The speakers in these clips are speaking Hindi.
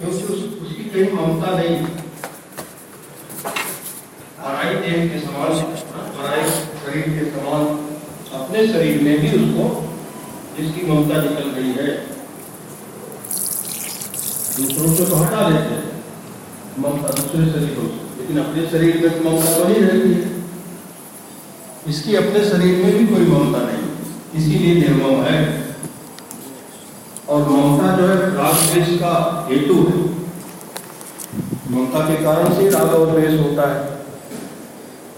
क्योंकि उस, उसकी कहीं ममता नहीं। पराई देह के समान पराई शरीर के समान अपने शरीर में भी उसको जिसकी ममता निकल गई है दूसरों को तो हटा देते हैं। ममता दूसरे शरीरों से लेकिन अपने शरीर में तो ममता बनी रहती है। इसकी अपने शरीर में भी कोई ममता नहीं। इसीलिए निर्मम है। और ममता जो है राग द्वेष का हेतु है। ममता के कारण से राग और द्वेष होता है।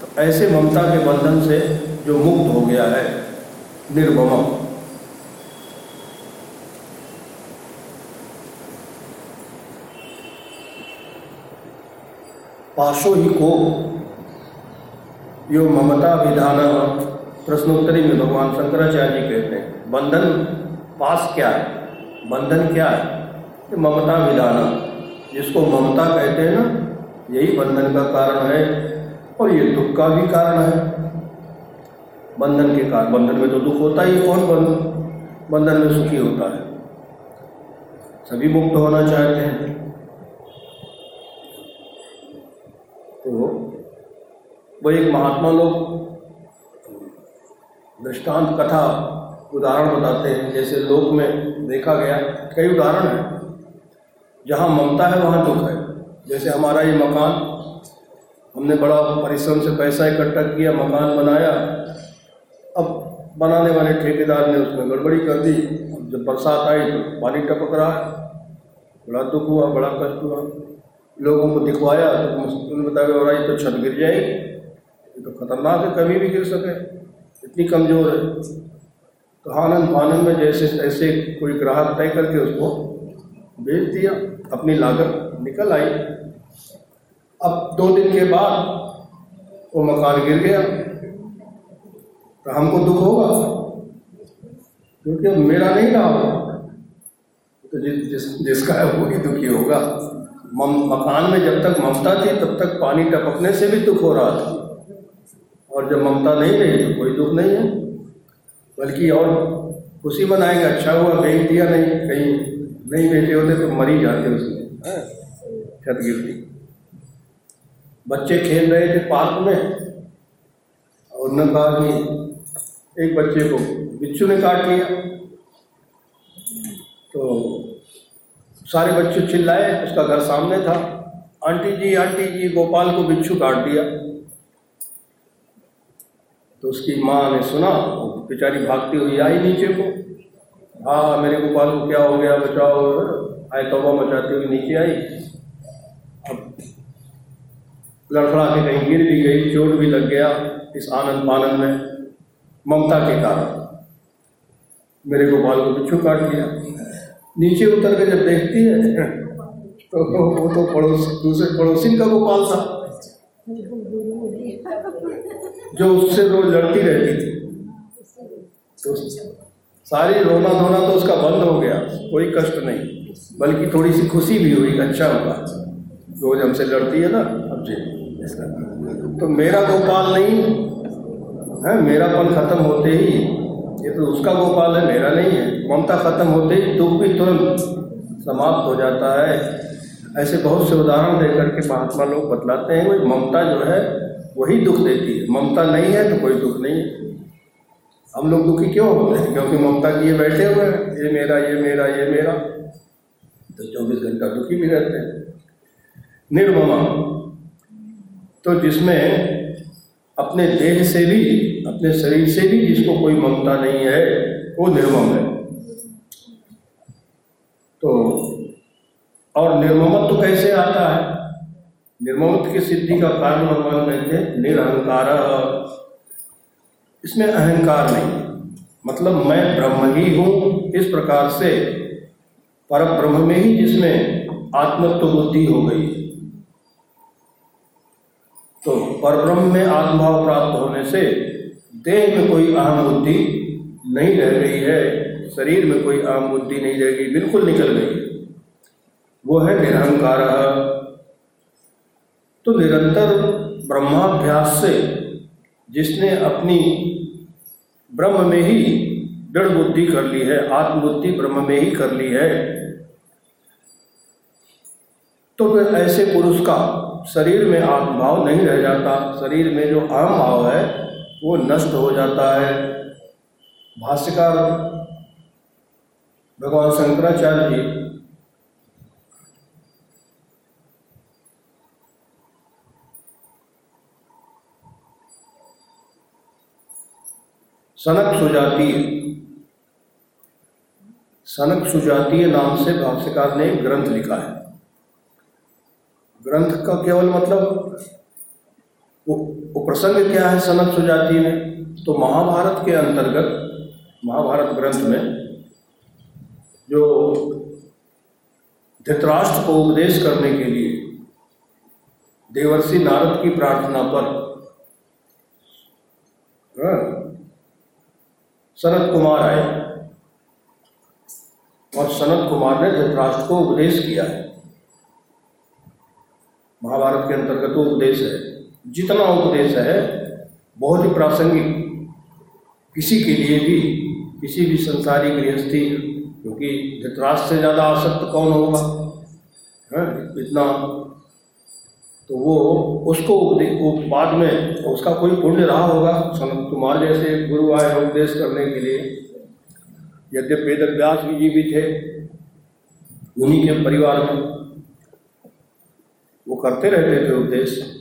तो ऐसे ममता के बंधन से जो मुक्त हो गया है निर्भम पाशो ही को यो ममता विधान प्रश्नोत्तरी में भगवान शंकराचार्य जी कहते हैं, बंधन पास क्या है? बंधन क्या है? ये ममता विधान जिसको ममता कहते हैं ना, यही बंधन का कारण है और ये दुख का भी कारण है। बंधन के कारण, बंधन में तो दुख होता ही कौन बंधन? बंधन में सुखी होता है। सभी मुक्त होना चाहते हैं। तो वो एक महात्मा लोग दृष्टांत कथा उदाहरण बताते हैं। जैसे लोक में देखा गया, कई उदाहरण हैं। जहाँ ममता है, वहाँ दुख है। जैसे हमारा ये मकान, हमने बड़ा परिश्रम से पैसा इकट्ठा किया, मकान बनाया। अब बनाने वाले ठेकेदार ने उसमें गड़बड़ी कर दी। जब बरसात आई तो पानी टपक रहा है। बड़ा दुख हुआ, बड़ा कष्ट हुआ। लोगों को दिखवाया तो उन्होंने बताया, और ये तो छत गिर जाएगी। ये तो खतरनाक है, कभी भी गिर सके। इतनी कमज़ोर है। तो आनंद फानंद में जैसे तैसे कोई ग्राहक तय करके उसको बेच दिया, अपनी लागत निकल आई। अब दो दिन के बाद वो मकान गिर गया। तो हमको दुख होगा, क्योंकि मेरा नहीं रहा तो जिस जिस, जिसका है वही दुखी होगा। मम, मकान में जब तक ममता थी, तब तक पानी टपकने से भी दुख हो रहा था। और जब ममता नहीं रही तो कोई दुख नहीं है। बल्कि और खुशी मनाएँगे अच्छा हुआ बेच दिया नहीं कहीं नहीं बेचे होते तो मरी जाते उसमें। हाँ, छत गिरती। बच्चे खेल रहे थे पार्क में और उन्होंने कहा कि एक बच्चे को बिच्छू ने काट लिया। तो सारे बच्चे चिल्लाए उसका घर सामने था। आंटी जी आंटी जी गोपाल को बिच्छू काट दिया। तो उसकी माँ ने सुना बेचारी भागती हुई आई नीचे को। हाँ मेरे गोपाल को क्या हो गया, बचाओ। आए तोबा मचाती हुई नीचे आई। अब लड़खड़ा के कहीं गिर भी गई, चोट भी लग गया इस आनंद पानंद में, ममता के कारण। मेरे गोपाल को बिच्छू काट दिया। नीचे उतर के जब देखती है तो वो तो पड़ोस, दूसरे पड़ोसी का गोपाल था जो उससे रोज लड़ती रहती थी। सारी रोना धोना तो उसका बंद हो गया। कोई कष्ट नहीं। बल्कि थोड़ी सी खुशी भी हुई अच्छा हुआ। रोज हमसे लड़ती है ना, अब जी तो मेरा गोपाल नहीं, है, मेरापन खत्म होते ही, ये तो उसका गोपाल है, मेरा नहीं है। ममता खत्म होते ही, दुख भी तुरंत समाप्त हो जाता है। ऐसे बहुत से उदाहरण दे करके महात्मा लोग बतलाते हैं वही ममता जो है, वही दुख देती है। ममता नहीं है तो कोई दुख नहीं है। हम लोग दुखी क्यों होते हैं? क्योंकि ममता किए बैठे हुए हैं। ये मेरा ये मेरा ये मेरा। तो चौबीस घंटा दुखी भी रहते हैं। निर्ममा तो जिसमें अपने देह से भी, अपने शरीर से भी जिसको कोई ममता नहीं है, वो निर्मम है। तो और निर्ममत्व तो कैसे आता है? निर्ममत्व की सिद्धि का कारण भगवान कहते हैं, निरहंकार। इसमें अहंकार नहीं। मतलब मैं ब्रह्म ही हूँ, इस प्रकार से पर ब्रह्म में ही जिसमें आत्मत्व बुद्धि हो गई तो परब्रह्म में आत्मभाव प्राप्त होने से देह में कोई अहम बुद्धि नहीं रह गई है, शरीर में कोई अहम बुद्धि नहीं रह गई बिल्कुल निकल गई वो है निरहंकार। तो निरंतर ब्रह्माभ्यास से जिसने अपनी ब्रह्म में ही दृढ़ बुद्धि कर ली है, आत्मबुद्धि ब्रह्म में ही कर ली है तो फिर ऐसे पुरुष का शरीर में आत्मभाव नहीं रह जाता। शरीर में जो अहम भाव है, वो नष्ट हो जाता है। भाष्यकार भगवान शंकराचार्य जी सनक सुजातीय सनक सुजातीय नाम से भाष्यकार ने ग्रंथ लिखा है। ग्रंथ का केवल मतलब वो, प्रसंग क्या है सनक सुजातीय में? तो महाभारत के अंतर्गत महाभारत ग्रंथ में जो धृतराष्ट्र को उपदेश करने के लिए देवर्षि नारद की प्रार्थना पर हाँ, सनत कुमार आए। और सनत कुमार ने धृतराष्ट्र को उपदेश किया। है महाभारत के अंतर्गत उपदेश है। जितना उपदेश है, बहुत ही प्रासंगिक। किसी के लिए भी, किसी भी संसारी गृहस्थी, क्योंकि धृतराष्ट्र से ज़्यादा आसक्त कौन होगा? है, इतना तो वो उसको बाद में उसका कोई पुण्य रहा होगा? सनत कुमार जैसे गुरु आए उपदेश करने के लिए। यद्यप वेद व्यास जी भी थे उन्हीं के परिवार में वो करते रहते थे उपदेश।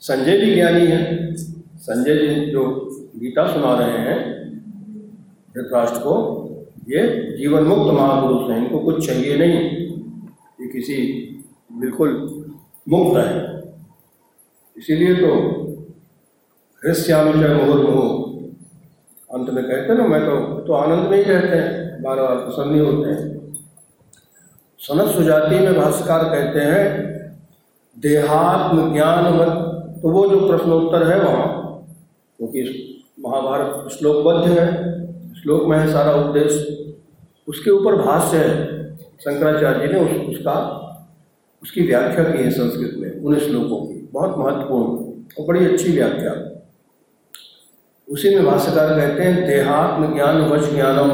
संजय भी ज्ञानी है। संजय जी जो गीता सुना रहे हैं, धृतराष्ट्र को, ये जीवन मुक्त महापुरुष हैं। इनको कुछ चाहिए नहीं ये किसी बिल्कुल मुक्त है। इसीलिए तो हृष्यामी चाहे मुहुर्मुहु अंत में कहते ना मैं तो तो आनंद में ही रहते हैं। बार बार प्रसन्न ही होते हैं। सनत सुजाति में भाष्यकार कहते हैं देहात्म ज्ञान मत। तो वो जो प्रश्नोत्तर है वहाँ क्योंकि तो महाभारत श्लोकबद्ध है श्लोक में है सारा उपदेश। उसके ऊपर भाष्य है। शंकराचार्य जी ने उस, उसका उसकी व्याख्या की है संस्कृत में उन श्लोकों की, बहुत महत्वपूर्ण और बड़ी अच्छी व्याख्या। उसी में भाष्यकार कहते हैं देहात्म ज्ञान वश ज्ञानम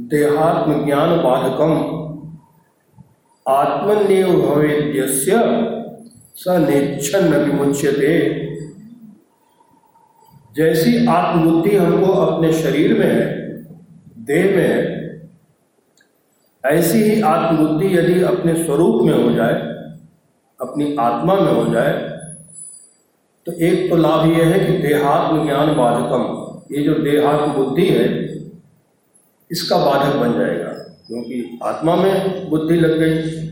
देहात्म ज्ञान बाधकम आत्मन्यव भवेद्यस्य, स निच्छन्न विमुच्यते। जैसी आत्मबुद्धि हमको अपने शरीर में है, देह में है ऐसी ही आत्मबुद्धि यदि अपने स्वरूप में हो जाए, अपनी आत्मा में हो जाए तो एक तो लाभ यह है कि देहात्म ज्ञान बाधकम, ये जो देहात्म बुद्धि है, इसका बाधक बन जाएगा, क्योंकि आत्मा में बुद्धि लग गई।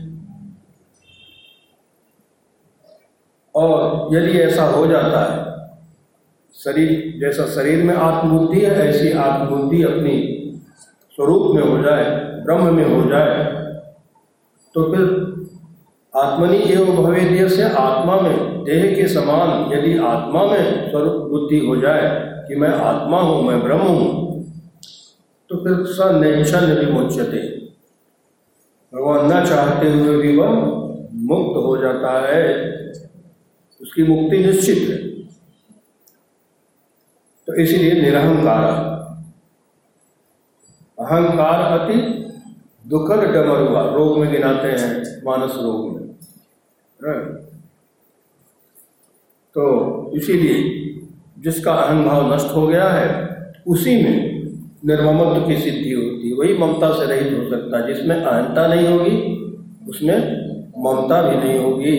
और यदि ऐसा हो जाता है, शरीर, जैसा शरीर में आत्मबुद्धि है, ऐसी आत्मबुद्धि अपनी स्वरूप में हो जाए, ब्रह्म में हो जाए तो फिर आत्मनि एवं भवेद्य से आत्मा में, देह के समान यदि आत्मा में स्वरूप बुद्धि हो जाए कि मैं आत्मा हूँ, मैं ब्रह्म हूँ तो फिर स नैच्छन विमोचते भगवान न चाहते हुए भी वह मुक्त हो जाता है। उसकी मुक्ति निश्चित है। तो इसीलिए निरहंकार। अहंकार अति दुखद डमरुआ रोग में गिनाते हैं, मानस रोग में। तो इसीलिए जिसका अहम भाव नष्ट हो गया है, उसी में निर्ममत्व की सिद्धि होती है। वही ममता से रहित हो सकता है, जिसमें अहंता नहीं होगी, उसमें ममता भी नहीं होगी।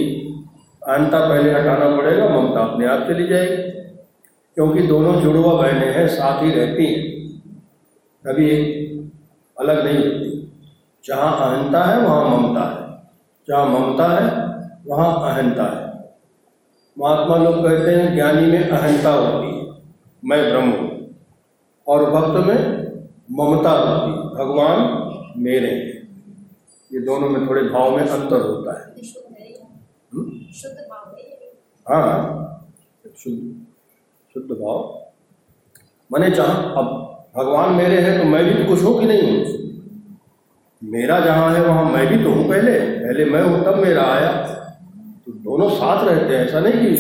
अहंता पहले हटाना पड़ेगा, ममता अपने आप चली जाएगी। क्योंकि दोनों जुड़वा बहने हैं, साथ ही रहती हैं। कभी अलग नहीं होती। जहाँ अहंता है वहाँ ममता है। जहाँ ममता है वहाँ अहंता है। महात्मा लोग कहते हैं ज्ञानी में अहंता होती है मैं ब्रह्म हूँ। और भक्त में ममता होती है भगवान मेरे ये दोनों में थोड़े भाव में अंतर होता है। हम्म? हाँ। शुद्ध शुद्ध भाव। मैंने जहाँ अब भगवान मेरे हैं तो मैं भी तो कुछ हूँ कि नहीं? हूँ मेरा जहाँ है, वहाँ मैं भी तो हूँ पहले। पहले मैं हूँ, तब मेरा आया। तो दोनों साथ रहते हैं, ऐसा नहीं कि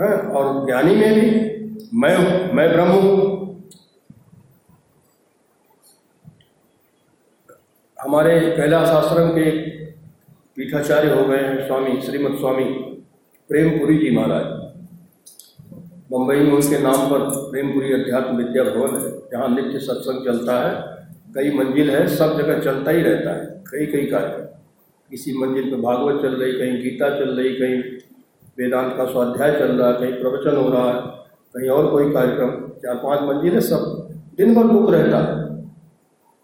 है? और ज्ञानी में भी मैं हूँ, मैं ब्रह्म हूँ। हमारे कैलाश आश्रम के पीठाचार्य हो गए स्वामी, श्रीमद स्वामी प्रेमपुरी जी महाराज। मुंबई में उनके नाम पर प्रेमपुरी अध्यात्म विद्या भवन है, जहाँ नित्य सत्संग चलता है। कई मंजिल है, सब जगह चलता ही रहता है, कई कई कार्य। किसी मंजिल पे भागवत चल रही, कहीं गीता चल रही, कहीं वेदांत का स्वाध्याय चल रहा है कहीं प्रवचन हो रहा है, कहीं और कोई कार्यक्रम। चार पाँच मंजिल है सब। दिन भर बुक रहता है।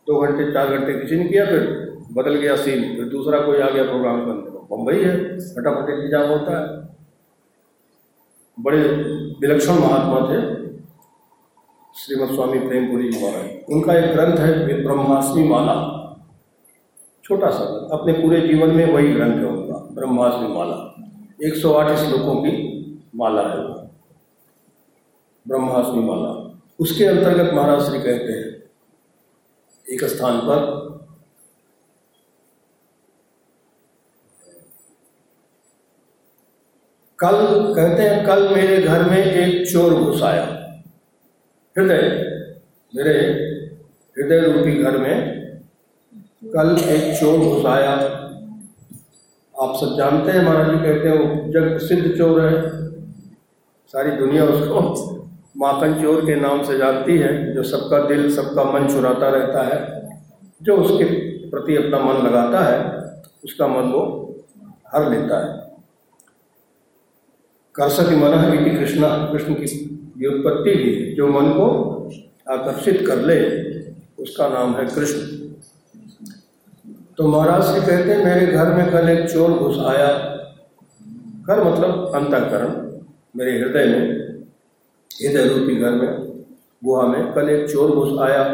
दो घंटे, चार घंटे किसी ने किया, फिर बदल गया सीन फिर दूसरा कोई आ गया प्रोग्राम करने। को मुंबई है, फटाफट इंतज़ाम होता है। बड़े विलक्षण महात्मा थे श्रीमद स्वामी प्रेमपुरी जी महाराज। उनका एक ग्रंथ है ब्रह्माष्टमी माला। छोटा सा, अपने पूरे जीवन में वही ग्रंथ है उनका ब्रह्माष्टमी माला। एक सौ आठ श्लोकों की माला है वो। ब्रह्माष्टमी माला। उसके अंतर्गत महाराज श्री कहते हैं, एक स्थान पर कल, कहते हैं, कल मेरे घर में एक चोर घुस आया। हृदय, मेरे हृदय रूपी घर में कल एक चोर घुस आया। आप सब जानते हैं, महाराज जी कहते हैं वो जग प्रसिद्ध चोर है। सारी दुनिया उसको माखन चोर के नाम से जानती है, जो सबका दिल, सबका मन चुराता रहता है। जो उसके प्रति अपना मन लगाता है, उसका मन वो हर लेता है। कर्षक मन इति कृष्णा, कृष्ण की व्युत्पत्ति भी जो मन को आकर्षित कर ले, उसका नाम है कृष्ण। तो महाराज जी कहते हैं, मेरे घर में कल एक चोर घुस आया। घर मतलब अंतकरण, मेरे हृदय में, हृदय रूपी घर में, गुहा में कल एक चोर घुस आया।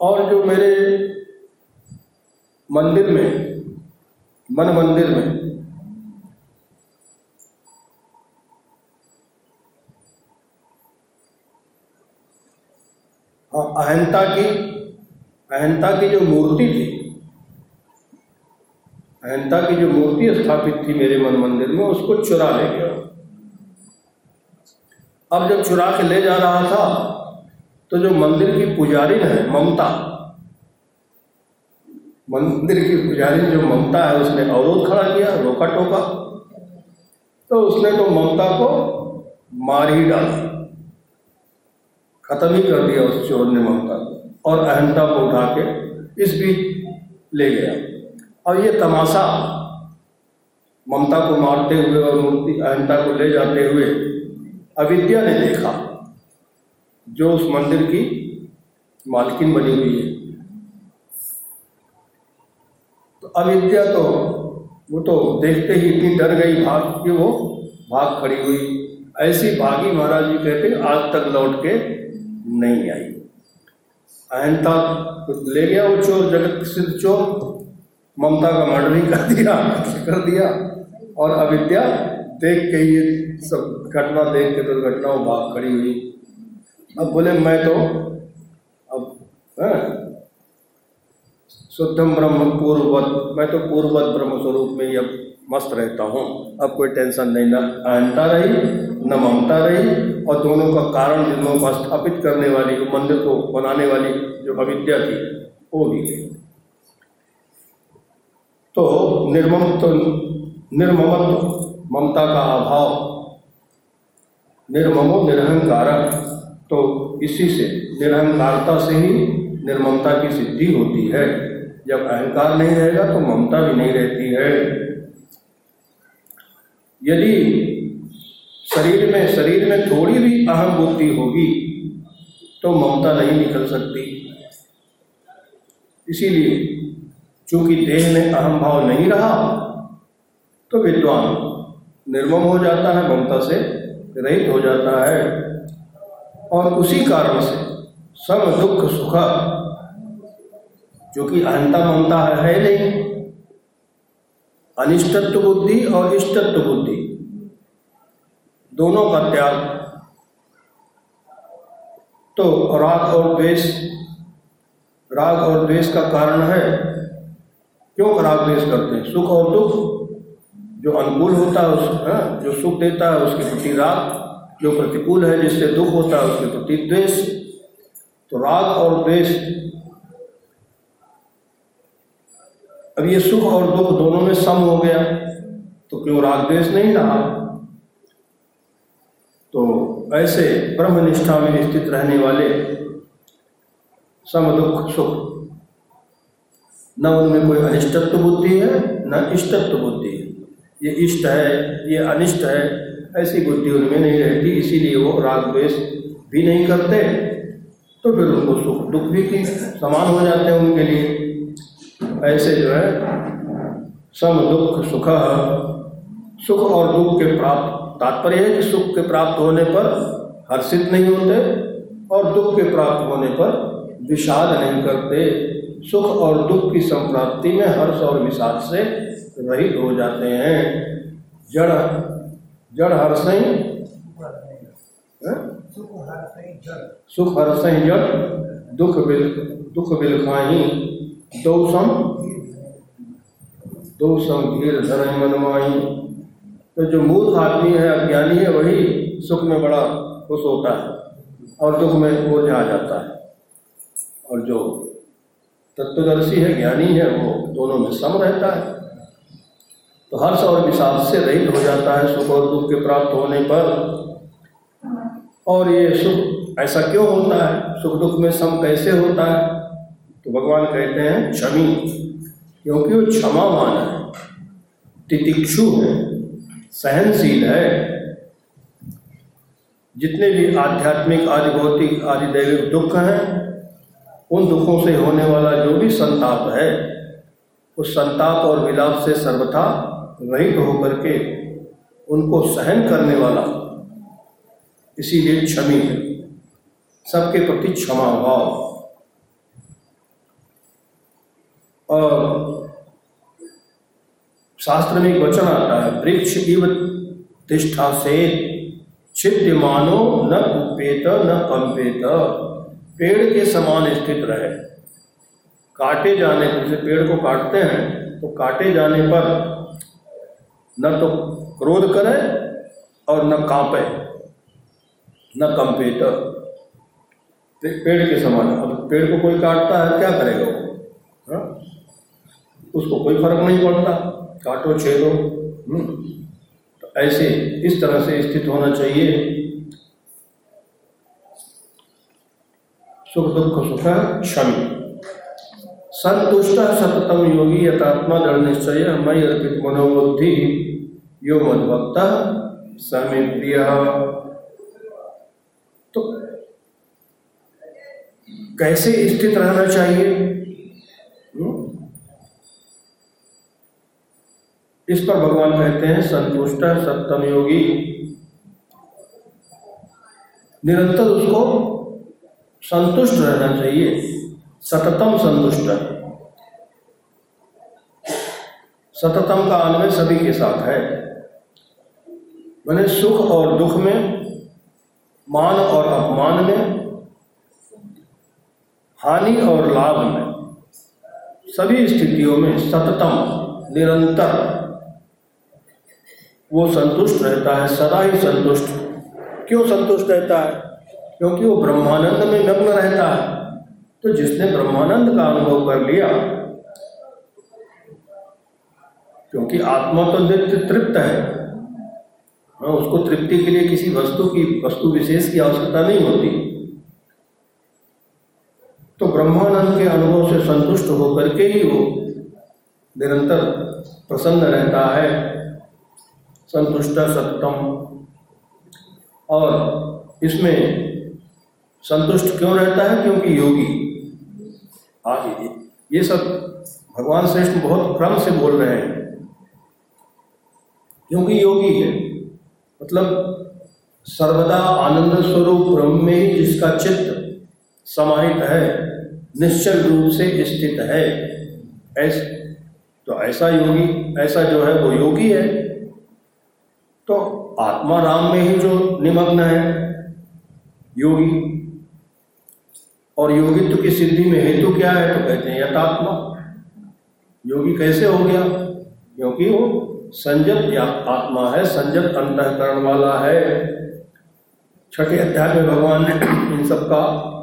और जो मेरे मंदिर में, मन मंदिर में हाँ अहंता की अहंता की जो मूर्ति थी, अहंता की जो मूर्ति स्थापित थी मेरे मन मंदिर में, उसको चुरा ले गया। अब जब चुरा के ले जा रहा था तो जो मंदिर की पुजारी है, ममता, मंदिर की पुजारी जो ममता है, उसने अवरोध खड़ा किया, रोका टोका तो उसने तो ममता को मार ही डाला। खत्म ही कर दिया उस चोर ने ममता को और अहंता को उठा के इस बीच ले गया। और ये तमाशा ममता को मारते हुए और मूर्ति अहंता को ले जाते हुए अविद्या ने देखा, जो उस मंदिर की मालकिन बनी हुई है। तो अविद्या तो वो तो देखते ही इतनी डर गई भाग कि वो भाग खड़ी हुई। ऐसी भागी महाराज जी कहते आज तक लौट के नहीं आई। अहंता ले गया वो चोर, जगत सिद्ध चोर। ममता का मर्डर ही कर दिया कर दिया। और अविद्या, देख के ये सब घटना देख के दुर्घटना तो भाग खड़ी हुई। अब बोले, मैं तो अब, है शुद्धम ब्रह्म पूर्ववत। मैं तो पूर्ववत ब्रह्म स्वरूप में ही अब मस्त रहता हूँ। अब कोई टेंशन नहीं, ना अहंता रही, न ममता रही, और दोनों का कारण जिनों को स्थापित करने वाली, जो मंदिर को बनाने वाली जो अविद्या थी, वो भी गई तो निर्मम तो निर्ममत्व, ममता का अभाव, निर्ममो निरहंकार तो इसी से, निरहंकारता से ही निर्ममता की सिद्धि होती है। जब अहंकार नहीं रहेगा तो ममता भी नहीं रहती है। यदि शरीर में शरीर में थोड़ी भी अहम बुद्धि होगी तो ममता नहीं निकल सकती। इसीलिए, चूँकि देह में अहम भाव नहीं रहा तो विद्वान निर्मम हो जाता है, ममता से रहित हो जाता है। और उसी कारण से सम दुख सुख जो कि अहंता ममता है नहीं। अनिष्टत्व बुद्धि और इष्टत्व बुद्धि। दोनों का त्याग। तो राग और द्वेष। राग और द्वेष का कारण है। क्यों राग द्वेष करते हैं? सुख और दुख। जो अनुकूल होता है उस है? हाँ, जो सुख देता है उसके प्रति राग। जो प्रतिकूल है जिससे दुख होता है उसके प्रति द्वेष। तो राग और द्वेष अब ये सुख और दुख दोनों में सम हो गया। तो क्यों राग द्वेष नहीं रहा? तो ऐसे ब्रह्म निष्ठा में स्थित रहने वाले सम दुख, सुख। न उनमें कोई अनिष्टत्व बुद्धि है, न इष्टत्व बुद्धि है। ये इष्ट है, ये अनिष्ट है, ऐसी बुद्धि उनमें नहीं रहती, इसीलिए वो राग द्वेष भी नहीं करते तो फिर उनको सुख, दुख भी समान हो जाते हैं उनके लिए। ऐसे जो है सम दुख सुख सुख और दुख के प्राप्त तात्पर्य है कि सुख के प्राप्त होने पर हर्षित नहीं होते और दुख के प्राप्त होने पर विषाद नहीं करते। सुख और दुख की संप्राप्ति में हर्ष और विषाद से रहित हो जाते हैं। जड़ जड़ हर्ष सुख हर्ष जड़। दुख बिल दुख बिल खाही दो सम दो सम धीर मनमाई तो जो मूर्ख आदमी है, अज्ञानी है, वही सुख में बड़ा खुश होता है और दुख में आ जाता है। और जो तत्वदर्शी है, ज्ञानी है, वो दोनों में सम रहता है। तो हर्ष और विषाद से रहित हो जाता है, सुख और दुख के प्राप्त होने पर। और ये सुख ऐसा क्यों होता है? सुख दुख में सम कैसे होता है? तो भगवान कहते हैं, क्षमी, क्योंकि वो क्षमावान है, तितिक्षु है, सहनशील है। जितने भी आध्यात्मिक आदि भौतिक आदि दैविक दुख हैं, उन दुखों से होने वाला जो भी संताप है, उस संताप और विलाप से सर्वथा रहित होकर के उनको सहन करने वाला, इसीलिए क्षमी है। सबके प्रति क्षमा भाव और शास्त्र में एक वचन आता है, वृक्ष इव तिष्ठा से छिद्य मानो न कुपेत न कंपेत पेड़ के समान स्थित रहे। काटे जाने, जैसे पेड़ को काटते हैं तो काटे जाने पर न तो क्रोध करे और न कांपे, न कंपेत पेड़ के समान। अब पेड़ को कोई काटता है, क्या करेगा वो? हाँ? उसको कोई फ़र्क नहीं पड़ता। काटो, छेदो। हम्म। तो ऐसे इस तरह से स्थित होना चाहिए। सुख, दुख, सुख, क्षमी। संतुष्ट, सततम योगी, यथात्मा, दृढ़ निश्चय मई अर्पित मनोबुद्धि, यो मदभक्त समे प्रिय तो कैसे स्थित रहना चाहिए? इस पर भगवान कहते हैं, संतुष्ट सप्तम योगी निरंतर उसको संतुष्ट रहना चाहिए, सततम संतुष्ट। सततम का अन्वय सभी के साथ है। मैंने सुख और दुख में, मान और अपमान में, हानि और लाभ में, सभी स्थितियों में सततम, निरंतर वो संतुष्ट रहता है, सदा ही संतुष्ट। क्यों संतुष्ट रहता है? क्योंकि वो ब्रह्मानंद में नग्न रहता है। तो जिसने ब्रह्मानंद का अनुभव कर लिया, क्योंकि आत्मा तो नित्य तृप्त है हाँ उसको तृप्ति के लिए किसी वस्तु की, वस्तु विशेष की आवश्यकता नहीं होती। तो ब्रह्मानंद के अनुभव से संतुष्ट होकर के ही वो निरंतर प्रसन्न रहता है। संतुष्ट सत्यम और इसमें संतुष्ट क्यों रहता है? क्योंकि योगी। आगे ये सब भगवान श्रेष्ठ बहुत क्रम से बोल रहे हैं। क्योंकि योगी है। मतलब सर्वदा आनंद स्वरूप ब्रह्म में ही जिसका चित्त समाहित है, निश्चल रूप से स्थित है। ऐसे तो ऐसा योगी, ऐसा जो है वो योगी है। तो आत्मा राम में ही जो निमग्न है, योगी। और योगित्व की सिद्धि में हेतु क्या है तो कहते हैं यथात्मा। योगी कैसे हो गया? क्योंकि वो संजत आत्मा है, संजत अंतकरण वाला है। छठे अध्याय में भगवान ने इन सब का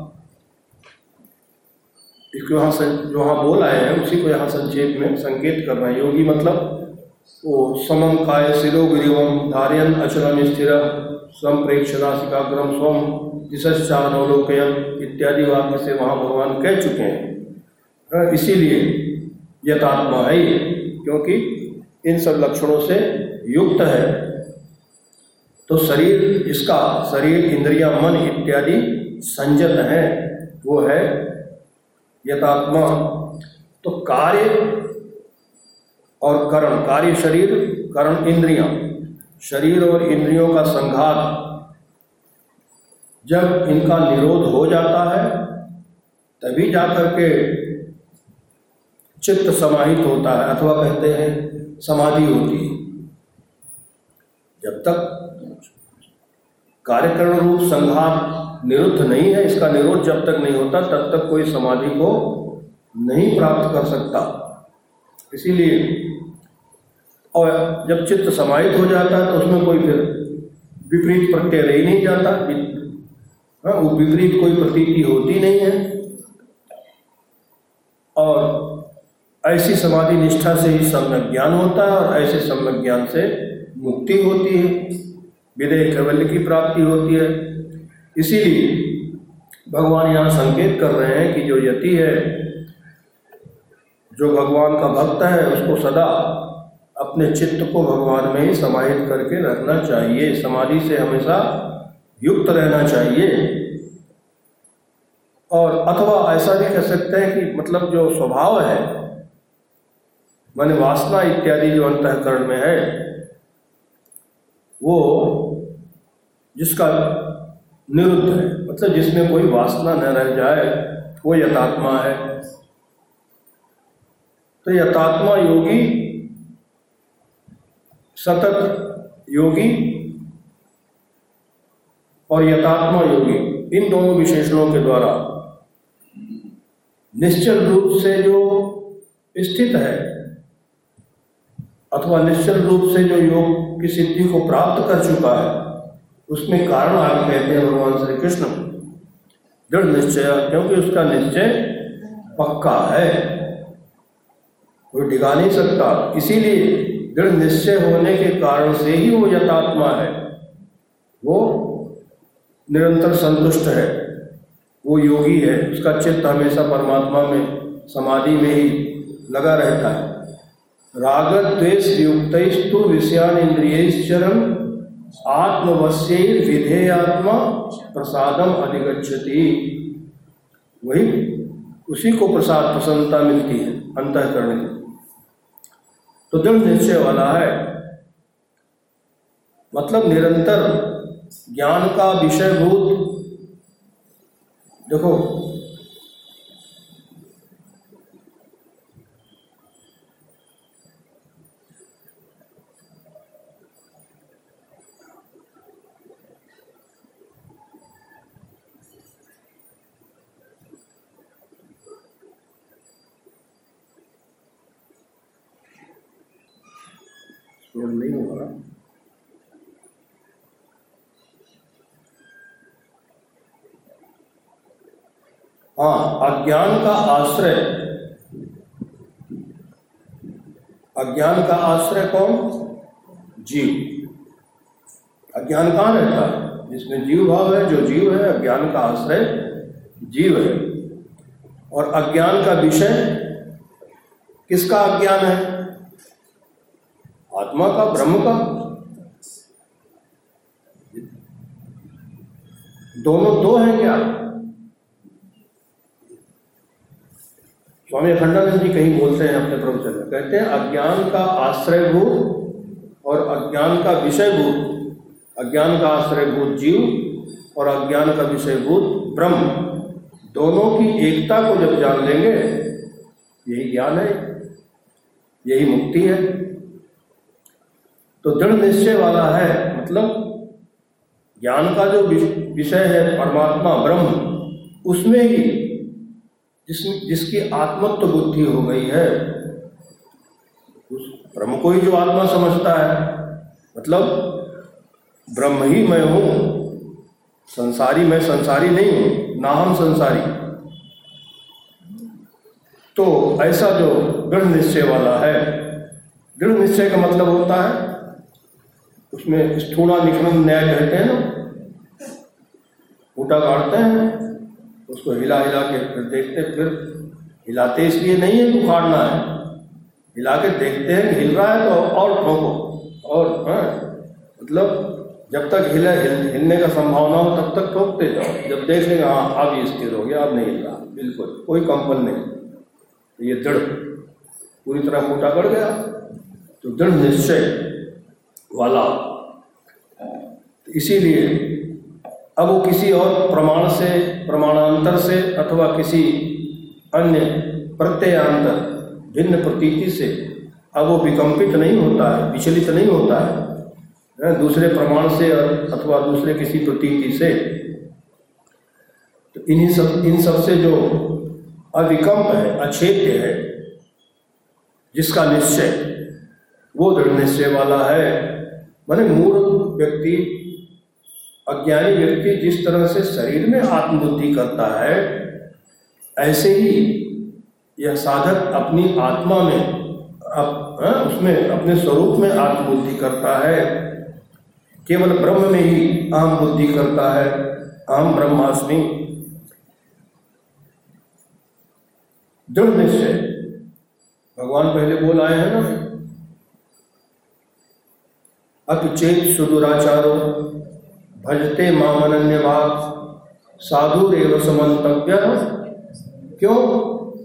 यहाँ जो वहाँ बोल हैं, उसी को यहाँ संक्षेप में संकेत कर रहे हैं। योगी मतलब वो समम काय शिरो गिरिवम धार्यन अचलम स्थिर संप्रेक्ष नासिकाग्रम स्वम दिशानवलोकयम इत्यादि वाक्य से वहाँ भगवान कह चुके हैं। हाँ, इसीलिए यथात्मा है ये क्योंकि इन सब लक्षणों से युक्त है। तो शरीर इसका शरीर इंद्रिया मन इत्यादि संजत है वो है यथात्मा। तो कार्य और करण, कार्य शरीर, करण इंद्रिया। शरीर और इंद्रियों का संघात। जब इनका निरोध हो जाता है, तभी जाकर के चित्त समाहित होता है, अथवा कहते हैं समाधि होती है। जब तक कार्यकरण रूप संघात निरुद्ध नहीं है, इसका निरोध जब तक नहीं होता, तब तक कोई समाधि को नहीं प्राप्त कर सकता। इसीलिए और जब चित्त समाहित हो जाता है तो उसमें कोई फिर विपरीत प्रत्यय रह नहीं जाता। हाँ वो विपरीत कोई प्रतीति होती नहीं है। और ऐसी समाधि निष्ठा से ही सम्यक ज्ञान होता है और ऐसे सम्यक ज्ञान से मुक्ति होती है। विदेह कैवल्य की प्राप्ति होती है। इसीलिए भगवान यहाँ संकेत कर रहे हैं कि जो यति है, जो भगवान का भक्त है, उसको सदा अपने चित्त को भगवान में ही समाहित करके रखना चाहिए। समाधि से हमेशा युक्त रहना चाहिए। और अथवा ऐसा भी कह सकते हैं कि मतलब जो स्वभाव है, मान वासना इत्यादि जो अंतकरण में है, वो जिसका निरुद्ध है मतलब जिसमें कोई वासना न रह जाए, वो यथात्मा है। तो यथात्मा योगी सतत योगी और यथात्मा योगी, इन दोनों विशेषणों के द्वारा। निश्चल रूप से जो स्थित है, अथवा निश्चल रूप से जो योग की सिद्धि को प्राप्त कर चुका है, उसमें कारण आप कहते हैं भगवान श्री कृष्ण दृढ़ निश्चय, क्योंकि उसका निश्चय पक्का है। कोई डिगा नहीं सकता, इसीलिए दृढ़ निश्चय होने के कारण से ही वो यथात्मा है। वो निरंतर संतुष्ट है। वो योगी है। उसका चित्त हमेशा परमात्मा में, समाधि में ही लगा रहता है। राग द्वेष युक्तस्तु विषयान इंद्रियश्चरम आत्मवश्य विधेयात्मा प्रसादम अधिगछति वही उसी को प्रसाद प्रसन्नता मिलती है, अंतकरण। की तो दृढ़ निश्चय वाला है। मतलब निरंतर ज्ञान का विषयभूत देखो नहीं होगा हाँ अज्ञान का आश्रय। अज्ञान का आश्रय कौन? जीव। अज्ञान कहाँ रहता है? जिसमें जीव भाव है, जो जीव है, अज्ञान का आश्रय जीव है। और अज्ञान का विषय किसका अज्ञान है? आत्मा का, ब्रह्म का। दोनों दो हैं क्या? स्वामी अखंडानंद जी कहीं बोलते हैं अपने प्रवचन में कहते हैं, अज्ञान का आश्रय भूत और अज्ञान का विषय भूत अज्ञान का आश्रय भूत जीव और अज्ञान का विषय भूत ब्रह्म। दोनों की एकता को जब जान लेंगे, यही ज्ञान है, यही मुक्ति है। तो दृढ़ निश्चय वाला है मतलब ज्ञान का जो विषय है, परमात्मा, ब्रह्म, उसमें ही जिसमें जिसकी आत्मत्व बुद्धि हो गई है, उस ब्रह्म को ही जो आत्मा समझता है। मतलब ब्रह्म ही मैं हूँ, संसारी मैं संसारी नहीं हूँ, ना हम संसारी। तो ऐसा जो दृढ़ निश्चय वाला है, दृढ़ निश्चय का मतलब होता है, उसमें स्थूणा निखरण न्याय कहते हैं ना, ऊटा काटते हैं उसको हिला हिला के फिर देखते फिर हिलाते इसलिए नहीं है उखाड़ना है। हिला के देखते हैं हिल रहा है तो और ठोको और हाँ मतलब जब तक हिले हिल, हिलने का संभावना हो तब तक ठोकते जाओ। जब देख लेंगे हाँ अब ये स्थिर हो गया अब नहीं हिल रहा बिल्कुल कोई कंपन नहीं। तो ये दृढ़ पूरी तरह मोटा बढ़ गया। तो दृढ़ निश्चय वाला। इसीलिए अब वो किसी और प्रमाण से, प्रमाणांतर से अथवा किसी अन्य प्रत्ययांतर भिन्न प्रतीति से अब वो विकम्पित नहीं होता है, विचलित नहीं होता है। दूसरे प्रमाण से अथवा दूसरे किसी प्रतीति से। तो इन्हीं सब, इन सबसे जो अविकम्प है, अछेद्य है, जिसका निश्चय, वो दृढ़ निश्चय वाला है। माने मूल व्यक्ति अज्ञानी व्यक्ति जिस तरह से शरीर में आत्मबुद्धि करता है ऐसे ही यह साधक अपनी आत्मा में अप, आ, उसमें अपने स्वरूप में आत्मबुद्धि करता है। केवल ब्रह्म में ही आम बुद्धि करता है। आम ब्रह्मास्मि। दृढ़ निश्चय। भगवान पहले बोल आए हैं ना अपिचेत सुदुराचारो। भजते मामन्य भाग साधु रेव समन्तव्य क्यों?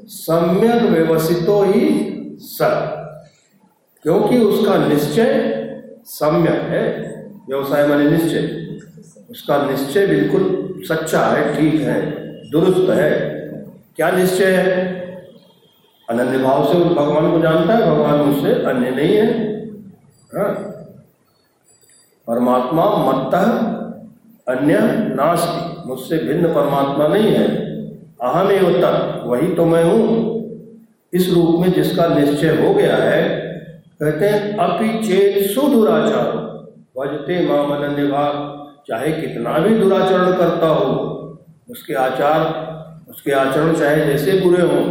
सम्यक व्यवसितो ही सर क्योंकि उसका निश्चय सम्यक है। व्यवसाय माने निश्चय। उसका निश्चय बिल्कुल सच्चा है, ठीक है, दुरुस्त है। क्या निश्चय है? अनन्य भाव से उस भगवान को जानता है, भगवान उससे अन्य नहीं है। हाँ। परमात्मा मत अन्य नास्ति। मुझसे भिन्न परमात्मा नहीं है। अहम एवं वही तो मैं हूँ। इस रूप में जिसका निश्चय हो गया है, कहते हैं, अपि चेत सुदुराचार। वजते माम अनन्य भाग चाहे कितना भी दुराचरण करता हो, उसके आचार, उसके आचरण चाहे जैसे बुरे हों,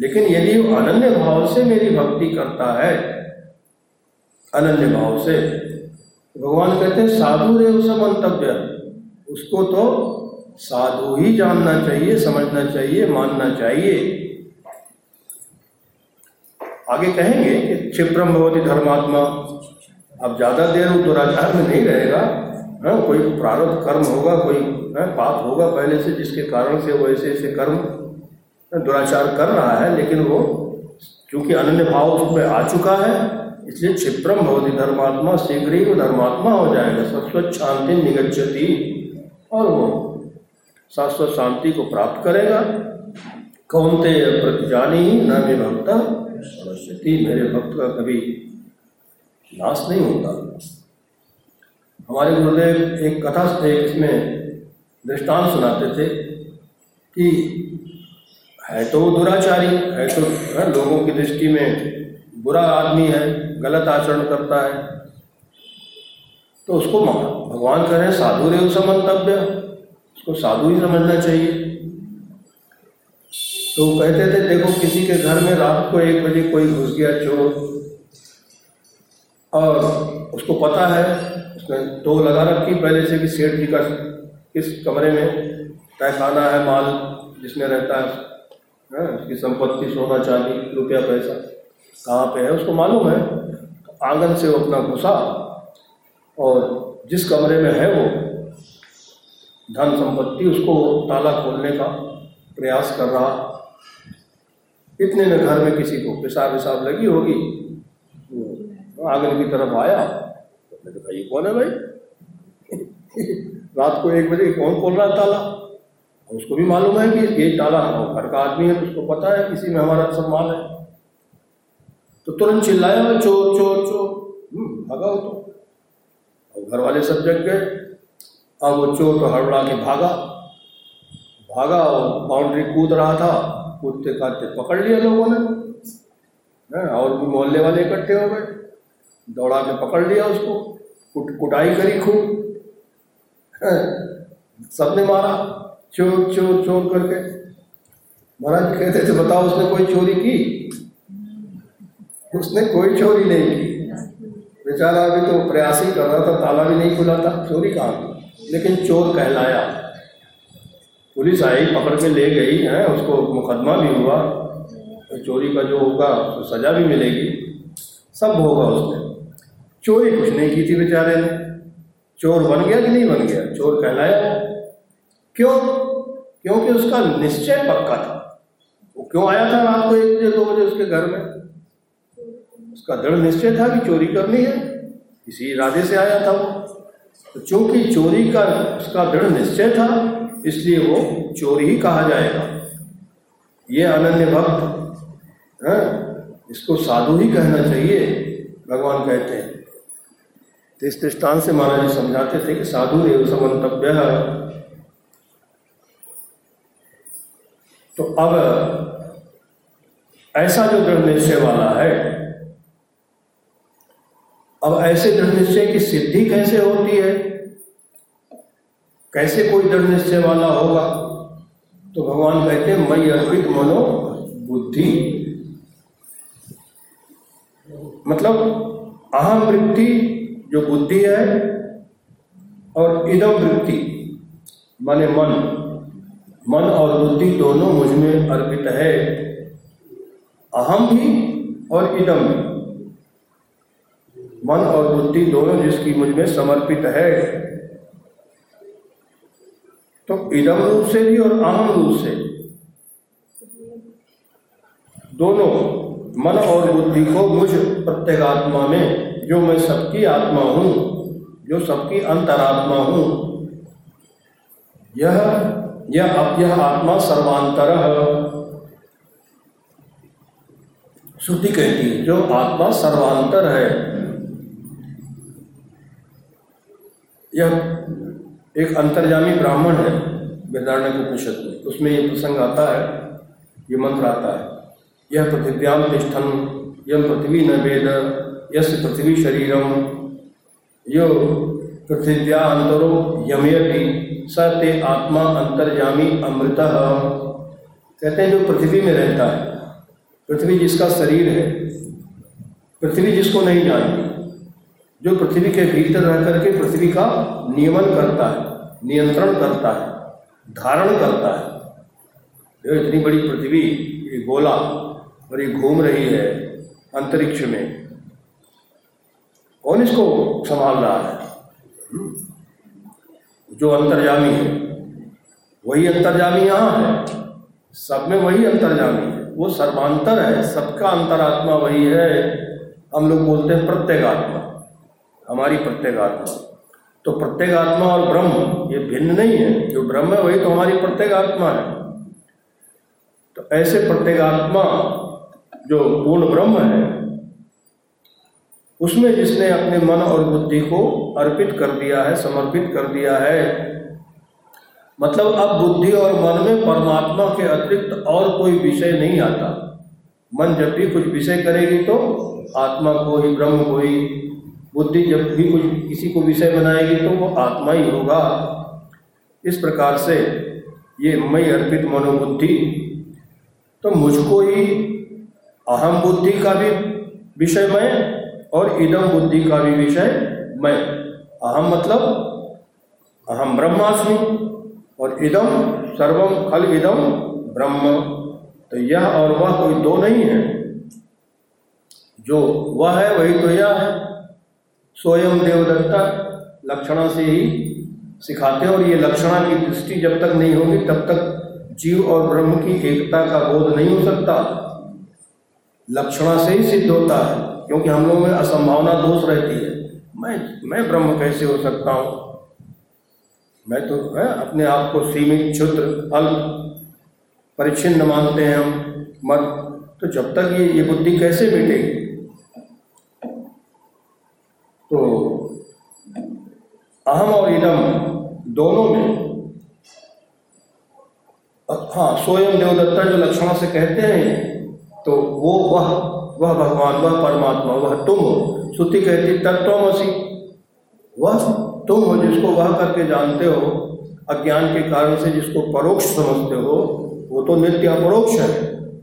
लेकिन यदि वो अनन्य भाव से मेरी भक्ति करता है, अनन्य भाव से भगवान कहते हैं साधु रेव समन्तव्य उसको तो साधु ही जानना चाहिए समझना चाहिए मानना चाहिए। आगे कहेंगे कि क्षिप्रम भवती धर्मात्मा। अब ज़्यादा देर वो दुराचार में नहीं रहेगा हाँ कोई प्रारब्ध कर्म होगा कोई हाँ, पाप होगा पहले से जिसके कारण से वो ऐसे ऐसे कर्म हाँ, दुराचार कर रहा है लेकिन वो चूँकि अनन्य भाव उसमें आ चुका है इसलिए क्षिप्रम भवती धर्मात्मा शीघ्र ही वो धर्मात्मा हो जाएगा। शाश्वत शांति निगच्छति। और वो शाश्वत शांति को प्राप्त करेगा। कौनते प्रतिजानी ही न मे भक्त सरस्वती मेरे भक्त का कभी नाश नहीं होता। हमारे गुरुदेव एक कथा थे इसमें दृष्टांत सुनाते थे कि है तो दुराचारी है तो है, लोगों की दृष्टि में बुरा आदमी है। गलत आचरण करता है। तो उसको भगवान कह रहे हैं साधु रेव समन्तव्य उसको साधु ही समझना चाहिए। तो कहते थे देखो किसी के घर में रात को एक बजे कोई घुस गया चोर। और उसको पता है उसने तो लगा रखी पहले से कि सेठ जी का किस कमरे में तहखाना है माल जिसमें रहता है, है उसकी संपत्ति सोना चांदी रुपया पैसा। कहाँ पे है उसको मालूम है। आँगन से वो अपना घुसा और जिस कमरे में है वो धन संपत्ति, उसको ताला खोलने का प्रयास कर रहा। इतने में घर में किसी को पेशाब विशाब लगी होगी आँगन की तरफ़ आया। तो ये कौन है भाई? रात को एक बजे कौन खोल रहा है ताला? उसको भी मालूम है कि ये ताला घर का आदमी है तो उसको पता है किसी में हमारा सम्मान है। तो तुरंत चिल्लाया चोर चोर चोर। हम्म, भागा तो। और घर वाले सब जग गए। अब वो चोर तो हड़बड़ा के भागा। भागा और बाउंड्री कूद रहा था। कूदते काटते पकड़ लिया लोगों ने। और भी मोहल्ले वाले इकट्ठे हो गए। दौड़ा के पकड़ लिया उसको। कुट कुटाई करी खूब सबने मारा। चोर चोर चोर करके। महाराज कहते थे बताओ उसने कोई चोरी की? उसने कोई चोरी नहीं की। बेचारा अभी तो प्रयास ही कर रहा था, ताला भी नहीं खुला था, चोरी कहाँ लेकिन चोर कहलाया। पुलिस आई, पकड़ के ले गई, है, उसको मुकदमा भी हुआ। तो चोरी का जो होगा तो सजा भी मिलेगी। सब होगा उसने चोरी कुछ नहीं की थी बेचारे ने। चोर बन गया कि नहीं बन गया? चोर कहलाया। क्यों? क्योंकि उसका निश्चय पक्का था। वो क्यों आया था रात को एक बजे, दो बजे उसके घर में? उसका दृढ़ निश्चय था कि चोरी करनी है। इसी इरादे से आया था वो। तो चूँकि चोरी का उसका दृढ़ निश्चय था, इसलिए वो चोरी ही कहा जाएगा। ये अनन्य भक्त, है, इसको साधु ही कहना चाहिए, भगवान कहते हैं। तो इस दृष्टान से महाराज जी समझाते थे कि साधु एवं समन्तव्य। तो अब ऐसा जो दृढ़ निश्चय वाला है अब ऐसे दृढ़ निश्चय की सिद्धि कैसे होती है? कैसे कोई दृढ़ निश्चय वाला होगा? तो भगवान कहते मई अर्पित मनो बुद्धि। मतलब अहम वृत्ति जो बुद्धि है और इदम वृत्ति, माने मन। मन और बुद्धि दोनों मुझमें अर्पित है। अहम भी और इदम भी। मन और बुद्धि दोनों जिसकी मुझमें समर्पित है। तो इदम रूप से भी और अहम रूप से। दोनों, मन और बुद्धि को मुझ प्रत्येगात्मा में, जो मैं सबकी आत्मा हूँ, जो सबकी अंतरात्मा हूँ। यह यह अब यह आत्मा सर्वांतर श्रुति कहती जो आत्मा सर्वांतर है। यह एक अंतर्जामी ब्राह्मण है, वेदारण्य उपनिषद में। उसमें ये प्रसंग आता है, ये मंत्र आता है। यह पृथिव्याम तिष्ठन यम पृथ्वी न वेद यस पृथ्वी शरीरम। यो पृथिव्या अंतरो यमयति स ते आत्मा अंतर्जामी अमृत। कहते हैं, जो पृथ्वी में रहता है, पृथ्वी जिसका शरीर है, पृथ्वी जिसको नहीं जानती जो पृथ्वी के भीतर रह करके पृथ्वी का नियमन करता है, नियंत्रण करता है, धारण करता है। जो इतनी बड़ी पृथ्वी, ये गोला, और ये घूम रही है अंतरिक्ष में। कौन इसको संभाल रहा है? हम्म? जो अंतर्जामी है, वही अंतर्जामी यहाँ है। सब में वही अंतर्जामी है। वो सर्वांतर है, सबका अंतरात्मा वही है। हम लोग बोलते हैं प्रत्येगात्मा। हमारी प्रत्येगात्मा। तो प्रत्येगात्मा और ब्रह्म, ये भिन्न नहीं है, जो ब्रह्म है वही तो हमारी प्रत्येक आत्मा है। तो ऐसे प्रत्येगात्मा, जो पूर्ण ब्रह्म है, उसमें जिसने अपने मन और बुद्धि को अर्पित कर दिया है, समर्पित कर दिया है मतलब अब बुद्धि और मन में परमात्मा के अतिरिक्त और कोई विषय नहीं आता। मन जब भी कुछ विषय करेगी तो आत्मा को ही, ब्रह्म को ही बुद्धि जब भी कुछ किसी को विषय बनाएगी तो वो आत्मा ही होगा। इस प्रकार से ये मई अर्पित मनोबुद्धि तो मुझको ही अहम बुद्धि का भी विषय मैं और इदम बुद्धि का भी विषय मैं। अहम मतलब अहम ब्रह्मास्मि और इदम सर्वम खल इदम ब्रह्म। तो यह और वह कोई दो नहीं है। जो वह है, वही तो यह है। स्वयं देवदत्ता लक्षणा से ही सिखाते हैं, और ये लक्षणा की दृष्टि जब तक नहीं होगी, तब तक जीव और ब्रह्म की एकता का बोध नहीं हो सकता। लक्षणा से ही सिद्ध होता है, क्योंकि हम लोगों में असंभावना दोष रहती है। मैं मैं ब्रह्म कैसे हो सकता हूँ? मैं तो है अपने आप को सीमित, क्षुद्र, अल्प, परिच्छिन्न मानते हैं हम, मत। तो जब तक ये ये बुद्धि कैसे मिटेगी? तो अहम और इदम दोनों में हाँ स्वयं देवदत्ता जो लक्षणों से कहते हैं तो वो वह वह भगवान, वह परमात्मा, वह तुम हो। श्रुति कहती तत्वमसी वह तुम हो जिसको वह करके जानते हो, अज्ञान के कारण से जिसको परोक्ष समझते हो, वो तो नित्य अपरोक्ष है।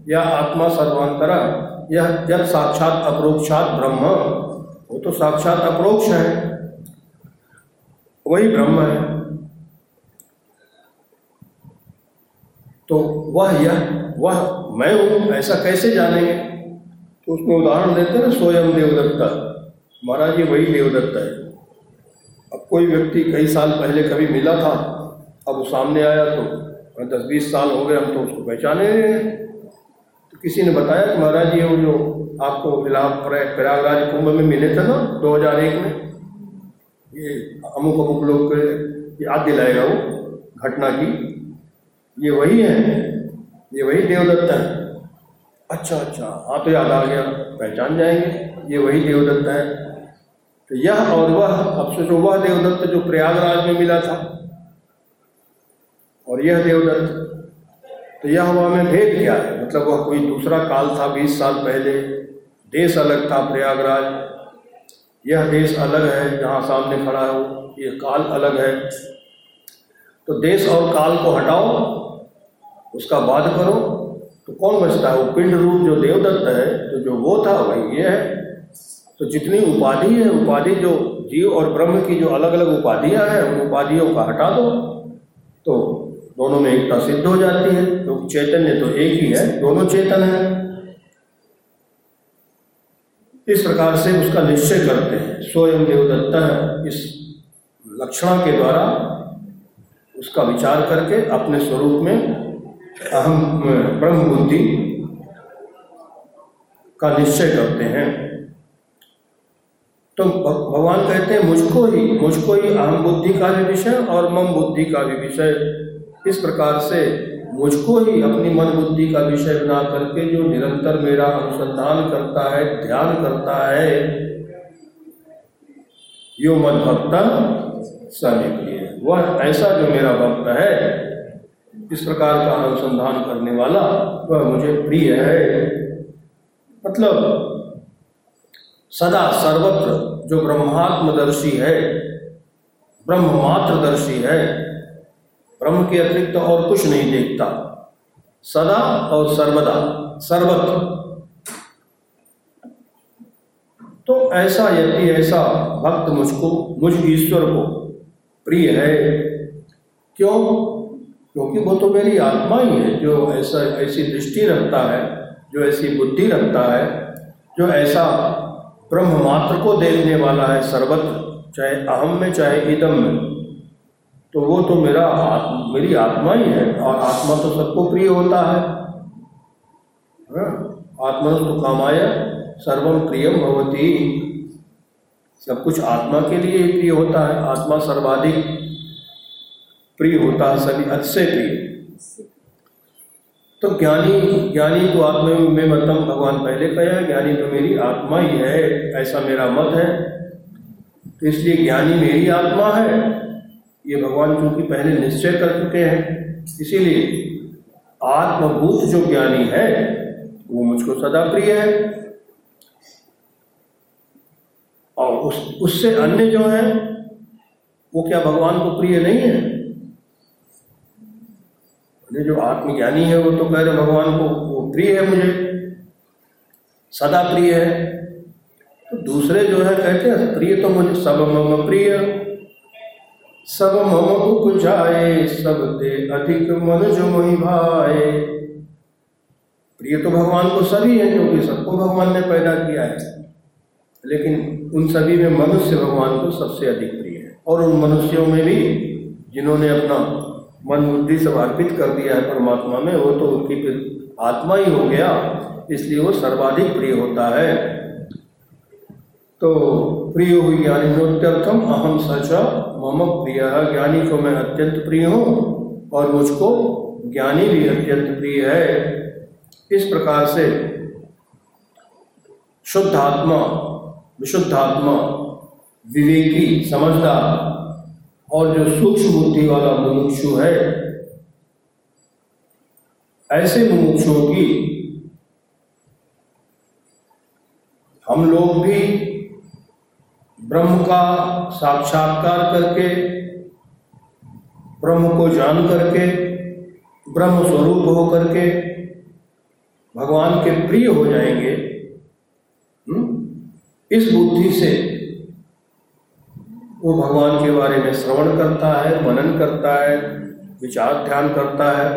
या आत्मा सर्वांतरा, यह जब साक्षात अपरोक्षात ब्रह्म। वो तो साक्षात अप्रोक्ष है। वही ब्रह्म है। तो वह यह, वह मैं हूँ, ऐसा कैसे जानेंगे? तो उसमें उदाहरण देते हैं ना स्वयं देवदत्ता। महाराज ये वही देवदत्ता है। अब कोई व्यक्ति कई साल पहले कभी मिला था, अब वो सामने आया तो दस बीस साल हो गए, हम तो उसको पहचाने किसी ने बताया कि महाराज, ये वो जो आपको फ़िलहाल प्रयागराज कुंभ में मिले थे ना 2001 में? ये अमुक अमुक लोग याद दिलाएगा वो घटना की। ये वही है, ये वही देवदत्ता है। अच्छा अच्छा हाँ तो याद आ गया, पहचान जाएँगे। ये वही देवदत्त है। तो यह और वह, अब सोचो, वह देवदत्त जो प्रयागराज में मिला था, और यह देवदत्त तो यह वह में भेद क्या है? मतलब वह कोई दूसरा काल था बीस साल पहले, देश अलग था प्रयागराज। यह देश अलग है, जहाँ सामने खड़ा हो यह काल अलग है। तो देश और काल को हटाओ, उसका बाद करो तो कौन बचता है? वो पिंड रूप जो देवदत्त है तो जो वो था, वही ये है। तो जितनी उपाधि है, उपाधि जो जीव और ब्रह्म की जो अलग अलग उपाधियाँ हैं, उन उपाधियों का हटा दो। तो दोनों में एकता सिद्ध हो जाती है क्योंकि तो चैतन्य तो एक ही है, दोनों चेतन है। इस प्रकार से उसका निश्चय करते हैं। स्वयं देवदत्त इस लक्षण के द्वारा उसका विचार करके अपने स्वरूप में अहम ब्रह्म बुद्धि का निश्चय करते हैं। तो भगवान कहते हैं, मुझको ही मुझको ही अहम बुद्धि का भी विषय और मम बुद्धि का भी विषय। इस प्रकार से मुझको ही अपनी मन बुद्धि का विषय बना करके जो निरंतर मेरा अनुसंधान करता है, ध्यान करता है, यो मत भक्ता सभी वह ऐसा जो मेरा भक्त है, इस प्रकार का अनुसंधान करने वाला वह मुझे प्रिय है। मतलब सदा सर्वत्र जो ब्रह्मात्मदर्शी है ब्रह्म मात्रदर्शी है ब्रह्म के अतिरिक्त और कुछ नहीं देखता। सदा और सर्वदा, सर्वत्र। तो ऐसा यदि ऐसा भक्त मुझको, मुझ ईश्वर को प्रिय है, क्यों? क्योंकि वो तो मेरी आत्मा ही है, जो ऐसा, ऐसी दृष्टि रखता है, जो ऐसी बुद्धि रखता है, जो ऐसा ब्रह्म मात्र को देखने वाला है सर्वत्र, चाहे अहम में, चाहे इदम में। तो वो तो मेरा आत्म, मेरी आत्मा ही है और आत्मा तो सबको प्रिय होता है। हाँ, आत्मा तो कामाय सर्वम प्रियम भवती। सब कुछ आत्मा के लिए ही प्रिय होता है आत्मा सर्वाधिक प्रिय होता है सभी अच्छे प्रिय। तो ज्ञानी ज्ञानी तो आत्मा में मतम भगवान पहले कहे ज्ञानी तो मेरी आत्मा ही है ऐसा मेरा मत है। तो इसलिए ज्ञानी मेरी आत्मा है। ये भगवान चूँकि पहले निश्चय कर चुके हैं, इसीलिए आत्मभूत जो ज्ञानी है, वो मुझको सदा प्रिय है। और उस, उससे अन्य जो है, वो क्या भगवान को प्रिय नहीं है? जो आत्मज्ञानी है, वो तो कह रहे भगवान को, वो प्रिय है मुझे, सदा प्रिय है। तो दूसरे जो है, कहते हैं, प्रिय तो मुझे, सब मम प्रिय सब मम जाए सब दे अधिक मन जो मोहि भाए प्रिय तो भगवान को सभी है क्योंकि सबको भगवान ने पैदा किया है। लेकिन उन सभी में मनुष्य भगवान को सबसे अधिक प्रिय है। और उन मनुष्यों में भी जिन्होंने अपना मन बुद्धि सब अर्पित कर दिया है परमात्मा में, वो तो उनकी फिर आत्मा ही हो गया, इसलिए वो सर्वाधिक प्रिय होता है। तो प्रिय हुई ज्ञानी नोत्यर्थम अहम सच मम प्रिय ज्ञानी को मैं अत्यंत प्रिय हूँ और मुझको ज्ञानी भी अत्यंत प्रिय है। इस प्रकार से शुद्ध आत्मा विशुद्ध आत्मा विवेकी, समझदार और जो सूक्ष्म बुद्धि वाला मुमुक्षु है, ऐसे मुमुक्षुओं की हम लोग भी ब्रह्म का साक्षात्कार करके, ब्रह्म को जान करके, ब्रह्म स्वरूप होकर के भगवान के प्रिय हो जाएँगे इस बुद्धि से वो भगवान के बारे में श्रवण करता है, मनन करता है, विचार ध्यान करता है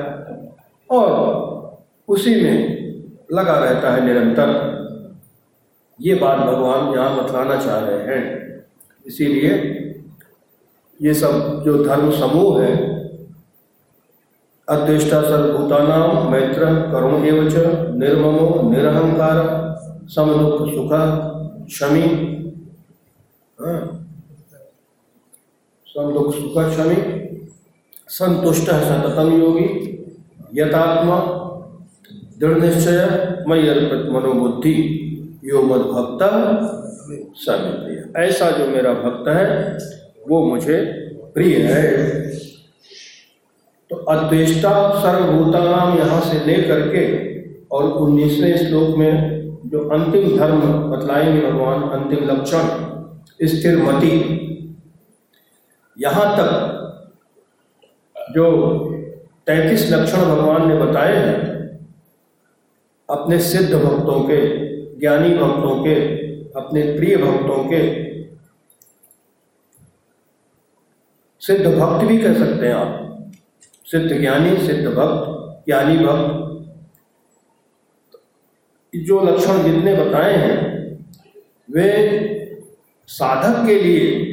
और उसी में लगा रहता है निरंतर। ये बात भगवान यहाँ बतलाना चाह रहे हैं इसीलिए ये सब जो धर्म समूह है अध्यष्टा सर्वभूतानाम मैत्र करुण एवच, निर्ममो निरहंकार, समदुख सुख, शमी हाँ। समदुख सुख, शमी, संतुष्ट सततम योगी, यथात्मा दृढ़ निश्चय मई अर्पित मनोबुद्धि यो मद भक्त सभी प्रिय ऐसा जो मेरा भक्त है, वो मुझे प्रिय है। तो अद्वेष्टा सर्वभूतानाम यहाँ से लेकर के और उन्नीसवें श्लोक में जो अंतिम धर्म बतलाएँगे भगवान, अंतिम लक्षण, स्थिर मति। यहाँ तक जो तैतीस लक्षण भगवान ने बताए हैं, अपने सिद्ध भक्तों के ज्ञानी भक्तों के, अपने प्रिय भक्तों के सिद्ध भक्त भी कह सकते हैं आप। सिद्ध ज्ञानी, सिद्ध भक्त, ज्ञानी भक्त। जो लक्षण जितने बताए हैं, वे साधक के लिए,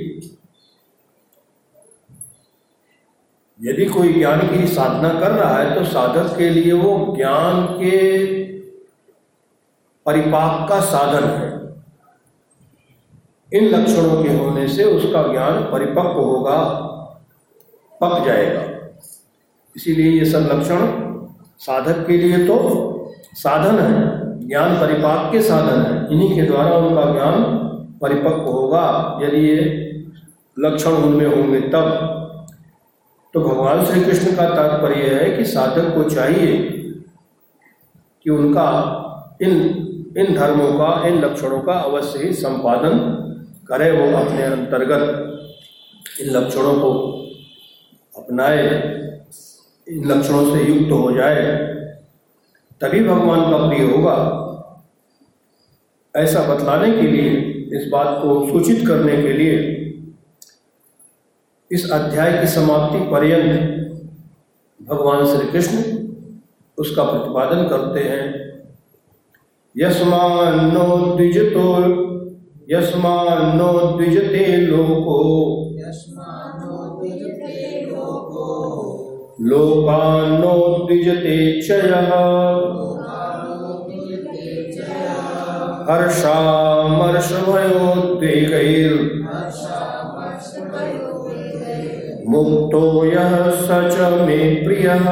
यदि कोई ज्ञान की साधना कर रहा है तो साधक के लिए वो ज्ञान के परिपाक का साधन है। इन लक्षणों के होने से उसका ज्ञान परिपक्व होगा, पक जाएगा। इसीलिए ये सब लक्षण साधक के लिए तो साधन है, ज्ञान परिपाक के साधन है। इन्हीं के द्वारा उनका ज्ञान परिपक्व होगा। यदि ये लक्षण उनमें होंगे तब तो भगवान श्री कृष्ण का तात्पर्य है कि साधक को चाहिए कि उनका इन इन धर्मों का, इन लक्षणों का अवश्य ही संपादन करे वो अपने अंतर्गत। इन लक्षणों को अपनाए, इन लक्षणों से युक्त हो जाए, तभी भगवान का प्रिय होगा। ऐसा बतलाने के लिए, इस बात को सूचित करने के लिए, इस अध्याय की समाप्ति पर्यंत भगवान श्री कृष्ण उसका प्रतिपादन करते हैं। यस्मान्नो द्विजतो यस्मान्नो द्विजते लोको। लोकान्नो द्विजते क्षयः हर्षामर्षभयोद्वेगैर्। मुक्तो यः स च मे प्रियः।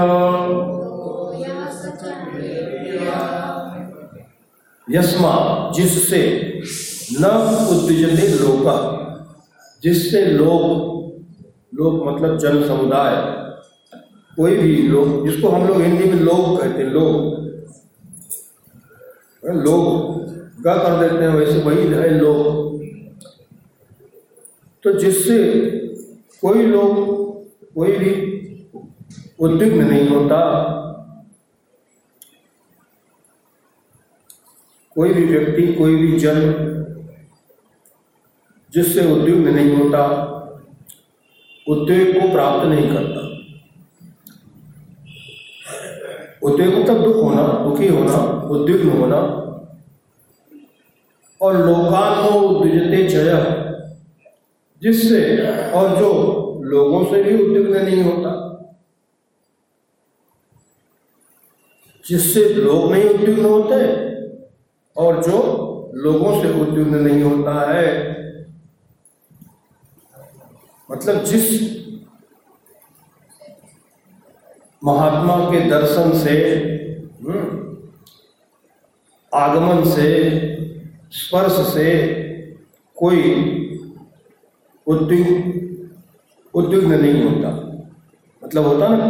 यस्मा, जिससे न उद्विजते लोका, जिससे लोग लोग मतलब जन समुदाय, कोई भी लोग जिसको हम लोग हिंदी में लोग कहते हैं लोग लोग गा कर देते हैं, वैसे वही है लोग तो जिससे कोई लोग कोई भी उद्विग्न नहीं होता कोई भी व्यक्ति, कोई भी जन, जिससे उद्विग्न नहीं होता उद्वेग को प्राप्त नहीं करता। उद्वेग मतलब दुख होना, दुखी होना, उद्विग्न होना, और लोकानो उद्विजते जय, जिससे, और जो लोगों से भी उद्विग्न नहीं होता, जिससे लोग नहीं उद्विग्न होते और जो लोगों से उद्विग्न नहीं होता है। मतलब जिस महात्मा के दर्शन से आगमन से, स्पर्श से कोई उद्विग उद्विग्न नहीं होता। मतलब होता ना,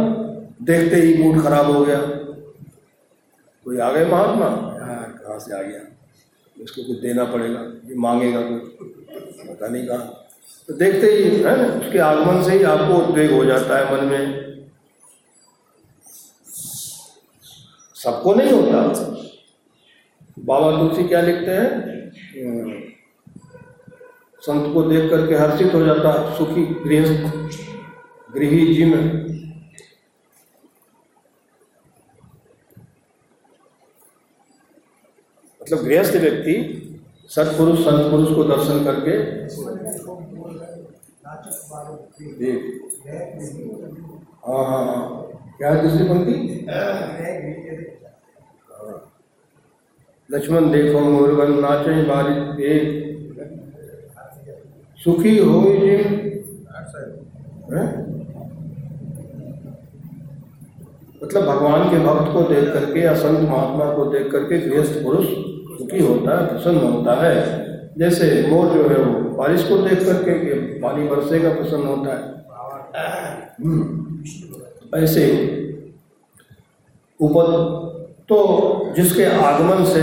देखते ही मूड खराब हो गया। कोई आ गए महात्मा? यार कहाँ से आ गया। इसको कुछ देना पड़ेगा, ये मांगेगा कुछ पता नहीं कहाँ। तो देखते ही, है ना, उसके आगमन से ही आपको उद्वेग हो जाता है मन में। सबको नहीं होता। बाबा तुलसी क्या लिखते हैं? संत को देख करके हर्षित हो जाता, सुखी, गृहस्थ, गृही जी में मतलब गृहस्थ व्यक्ति, सत्पुरुष संत पुरुष को दर्शन करके जी। हाँ हाँ हाँ। क्या दूसरी पंक्ति? लक्ष्मण देखो मुर्गन नाचे बारी सुखी हो? मतलब भगवान के भक्त को देख करके या संत महात्मा को देख करके गृहस्थ पुरुष सुखी होता है प्रसन्न होता है जैसे मोर जो है वो बारिश को देख करके कि पानी बरसेगा प्रसन्न होता है हम्म। ऐसे ऊपर तो जिसके आगमन से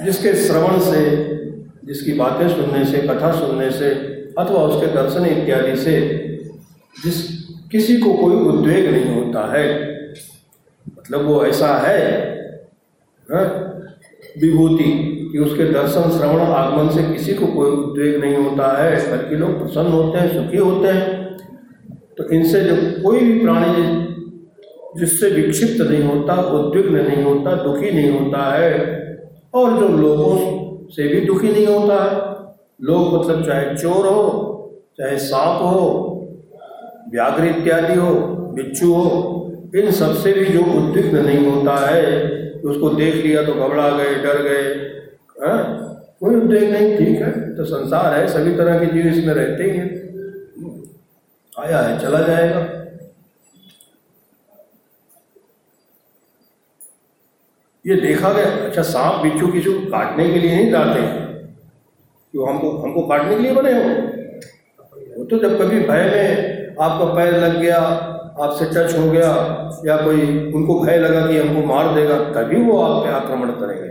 जिसके श्रवण से जिसकी बातें सुनने से कथा सुनने से अथवा उसके दर्शन इत्यादि से जिस किसी को कोई उद्वेग नहीं होता है मतलब वो ऐसा है, है विभूति, कि उसके दर्शन, श्रवण, आगमन से किसी को कोई उद्वेग नहीं होता है, बल्कि लोग प्रसन्न होते हैं, सुखी होते हैं। तो इनसे जो कोई भी प्राणी जिससे विक्षिप्त नहीं होता, उद्विग्न नहीं होता, दुखी नहीं होता है, और जो लोगों से भी दुखी नहीं होता है, लोग मतलब चाहे चोर हो, चाहे सांप हो, व्याघ्र इत्यादि हो, बिच्छू हो, इन सबसे भी जो उद्विग्न नहीं होता है उसको देख लिया तो घबरा गए, डर गए। हाँ? कोई उद्वेग नहीं, ठीक है तो संसार है, सभी तरह के जीव इसमें रहते ही हैं। आया है, चला जाएगा। ये देखा गया अच्छा सांप बिच्छू किसी को काटने के लिए नहीं डालते क्यों, हमको हमको काटने के लिए बने हो? वो तो जब कभी भय में आपका पैर लग गया आपसे टच हो गया या कोई उनको भय लगा कि हमको मार देगा, तभी वो आप पे आक्रमण करेंगे।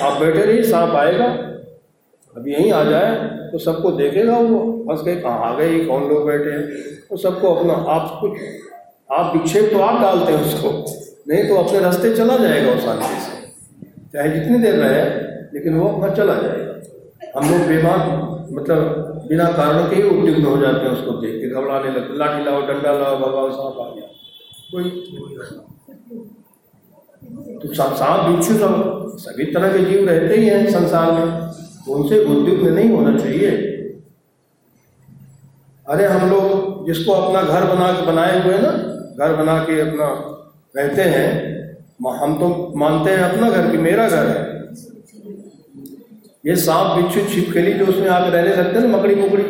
आप बैठे रहिए, सांप आएगा, अभी यहीं आ जाए तो सबको देखेगा वो। फंस गए कहाँ आ गए कौन लोग बैठे हैं? तो सबको अपना आप कुछ, आप विक्षेप तो आप डालते हैं उसको। नहीं तो अपने रास्ते चला जाएगा उस शांति से। चाहे जितनी देर रहे, लेकिन वो अपना चला जाएगा। हम लोग बीमार मतलब बिना कारण के ही उद्विग्न हो जाते हैं उसको देख के, घबराने लगते लाठी लाओ, डंडा लाओ, भगवान सांप आ गया। कोई तो सांप बिच्छू सब, सभी तरह के जीव रहते ही हैं संसार में। तो उनसे उद्विग्न नहीं होना चाहिए। अरे हम लोग जिसको अपना घर बना के बनाए हुए ना, घर बना के अपना रहते हैं हम तो मानते हैं अपना घर कि मेरा घर है। ये सांप बिच्छू छिपकली जो उसमें आप रहने लगते हैं ना मकड़ी मुकड़ी।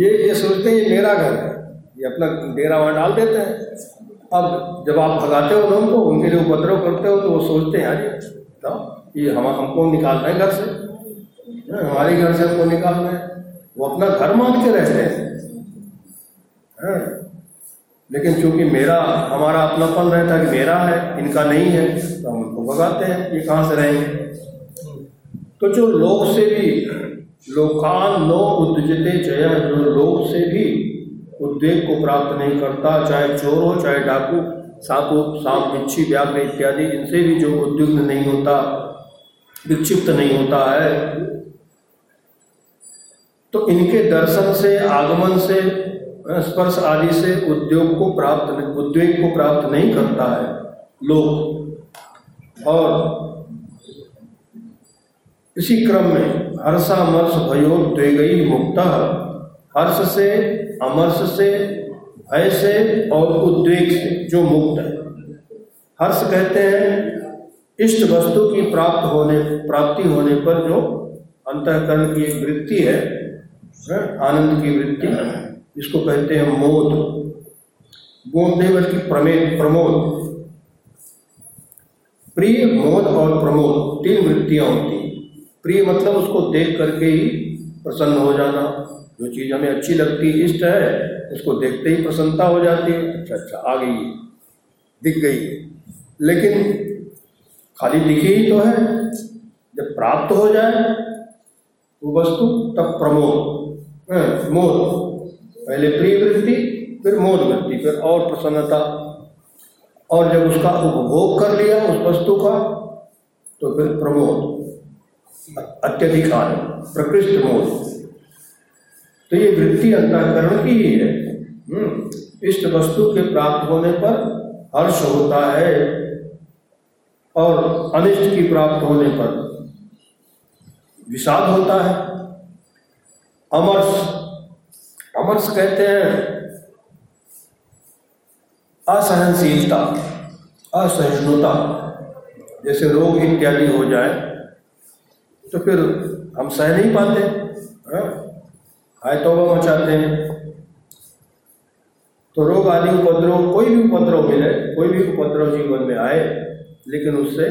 ये ये सोचते हैं ये मेरा घर है। ये अपना डेरा वहाँ डाल देते हैं। अब जब आप भगाते हो लोगों को उनके लिए उपद्रव करते हो तो वो सोचते हैं अरे तो ये हम हमको निकालना है घर से? हाँ, हमारे घर से हमको निकालना है? वो अपना घर के रहते हैं। हाँ, लेकिन चूँकि मेरा हमारा अपनापन रहता है कि मेरा है इनका नहीं है तो हम उनको भगाते हैं ये कहाँ से रहेंगे? तो जो लोक से भी, लोकान नो उद्जते जय, जो लोक से भी उद्वेग को प्राप्त नहीं करता, चाहे चोर हो, चाहे डाकू, सापू सांप, बिच्छी व्याघ्र इत्यादि, इनसे भी जो उद्विग्न नहीं होता, विक्षिप्त नहीं होता है। तो इनके दर्शन से, आगमन से स्पर्श आदि से उद्योग को प्राप्त, उद्वेग को प्राप्त नहीं करता है लोग और इसी क्रम में हर्षामर्ष भयोद्वेगी मुक्त, हर्ष से, अमर्ष से, भय से और उद्वेग से, जो मुक्त है। हर्ष कहते हैं, इष्ट वस्तु की प्राप्त होने, प्राप्ति होने पर जो अंतकरण की एक वृत्ति है आनंद की वृत्ति, इसको कहते हैं मोद। नहीं बल्कि प्रमेद प्रमोद। प्रिय मोद और प्रमोद, तीन वृत्तियाँ होती प्रिय मतलब उसको देख करके ही प्रसन्न हो जाना। जो चीज़ हमें अच्छी लगती है इष्ट है, उसको देखते ही प्रसन्नता हो जाती है। अच्छा अच्छा आ गई दिख गई लेकिन खाली दिखी ही तो है। जब प्राप्त हो जाए, वो वस्तु, तब प्रमोद मोद। पहले प्रिय वृत्ति, फिर मोद वृत्ति, फिर और प्रसन्नता। और जब उसका उपभोग कर लिया उस वस्तु का तो फिर प्रमोद। अत्यधिक आनंद प्रकृष्ट मोद तो ये वृत्ति अंतकरण की ही है। हम्म, इष्ट वस्तु के प्राप्त होने पर हर्ष होता है और अनिष्ट की प्राप्त होने पर विषाद होता है। अमर्ष अमर्ष कहते हैं असहनशीलता असहिष्णुता जैसे रोग इत्यादि हो जाए। तो फिर हम सह नहीं पाते हाय तो मचाते हैं। तो रोग आदि उपद्रव, कोई भी उपद्रव मिले, कोई भी उपद्रव जीवन में आए, लेकिन उससे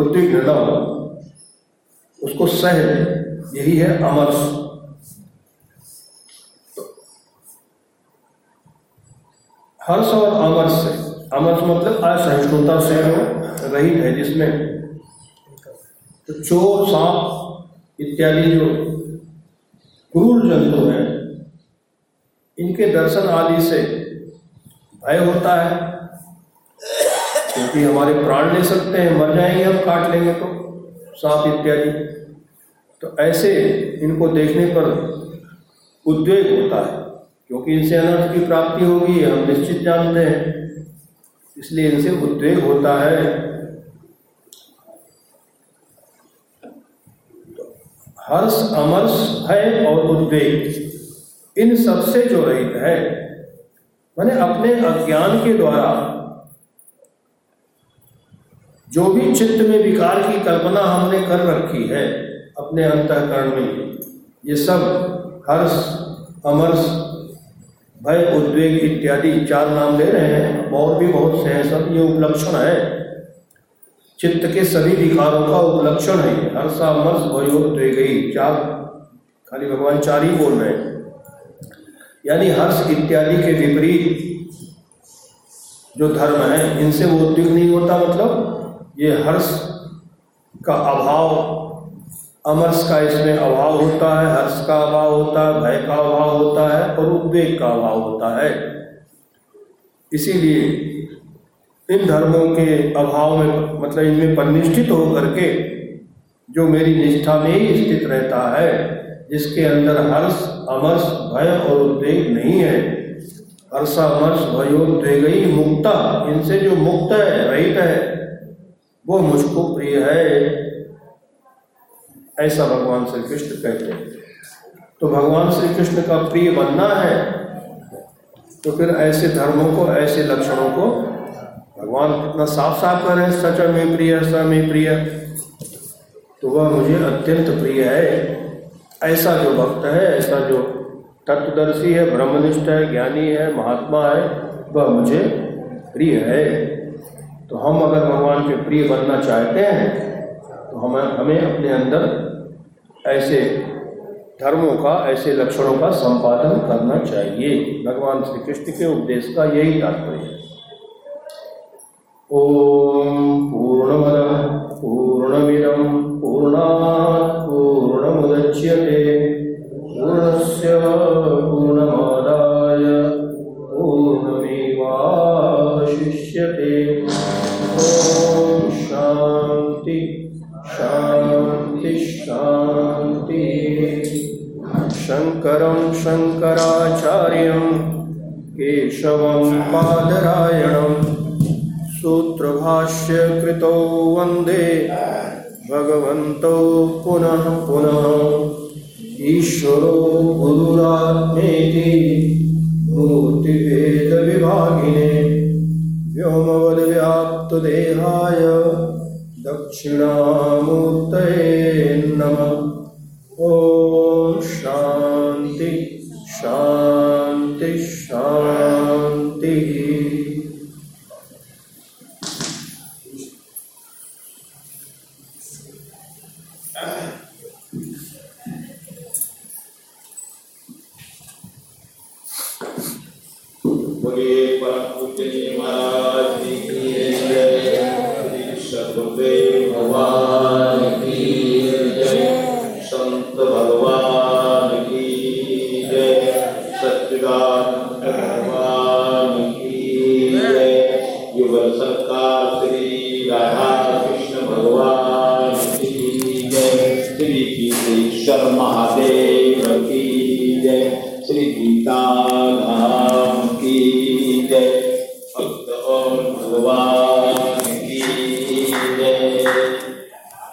उद्विग्न न हो। उसको सह यही है अमर्ष हर्ष और अमर्ष से अमर्ष मतलब असहिष्णुता से रहित है जिसमें तो चोर सांप इत्यादि जो क्रूर जंतु हैं, इनके दर्शन आदि से भय होता है, क्योंकि हमारे प्राण ले सकते हैं, मर जाएँगे हम, काट लेंगे तो सांप इत्यादि। तो ऐसे इनको देखने पर उद्वेग होता है, क्योंकि इनसे अनर्थ की प्राप्ति होगी, हम निश्चित जानते हैं। इसलिए इनसे उद्वेग होता है तो हर्ष, अमर्ष है और उद्वेग, इन सबसे जो रहित है, मैंने अपने अज्ञान के द्वारा जो भी चित्त में विकार की कल्पना हमने कर रखी है, अपने अंतकरण में, ये सब हर्ष, अमर्ष, भय, उद्वेग इत्यादि चार नाम ले रहे हैं, और भी बहुत से हैं, सब ये उपलक्षण है। चित्त के सभी विकारों का उपलक्षण है। हर्षा मर्ष भयोद्वेगी चार, खाली भगवान चार ही बोल रहे हैं। यानी हर्ष इत्यादि के विपरीत जो धर्म है, इनसे वो उद्योग नहीं होता मतलब? ये हर्ष का अभाव, अमर्ष का इसमें अभाव होता है, हर्ष का अभाव होता है, भय का अभाव होता है और उद्वेग का अभाव होता है। इसीलिए इन धर्मों के अभाव में मतलब इनमें परिनिष्ठित होकर के जो मेरी निष्ठा में ही स्थित रहता है, जिसके अंदर हर्ष, अमर्ष, भय और उद्वेग नहीं है। हर्ष, अमर्ष भयोद्वेग ही मुक्ता, इनसे जो मुक्त है, रहित है, वो मुझको प्रिय है। ऐसा भगवान श्री कृष्ण कहते हैं। तो भगवान श्री कृष्ण का प्रिय बनना है तो फिर ऐसे धर्मों को, ऐसे लक्षणों को भगवान कितना साफ़ साफ़ कर रहे हैं, सच में प्रिय स में प्रिय। तो वह मुझे अत्यंत प्रिय है। ऐसा जो भक्त है, ऐसा जो तत्वदर्शी है, ब्रह्मनिष्ठ है, ज्ञानी है, महात्मा है, वह मुझे प्रिय है। तो हम अगर भगवान के प्रिय बनना चाहते हैं तो हमें हमें अपने अंदर ऐसे धर्मों का, ऐसे लक्षणों का संपादन करना चाहिए। भगवान श्री कृष्ण के उपदेश का यही तात्पर्य है। ॐ पूर्णमदः पूर्णमिरं पूर्णात् पूर्णमुदच्यते।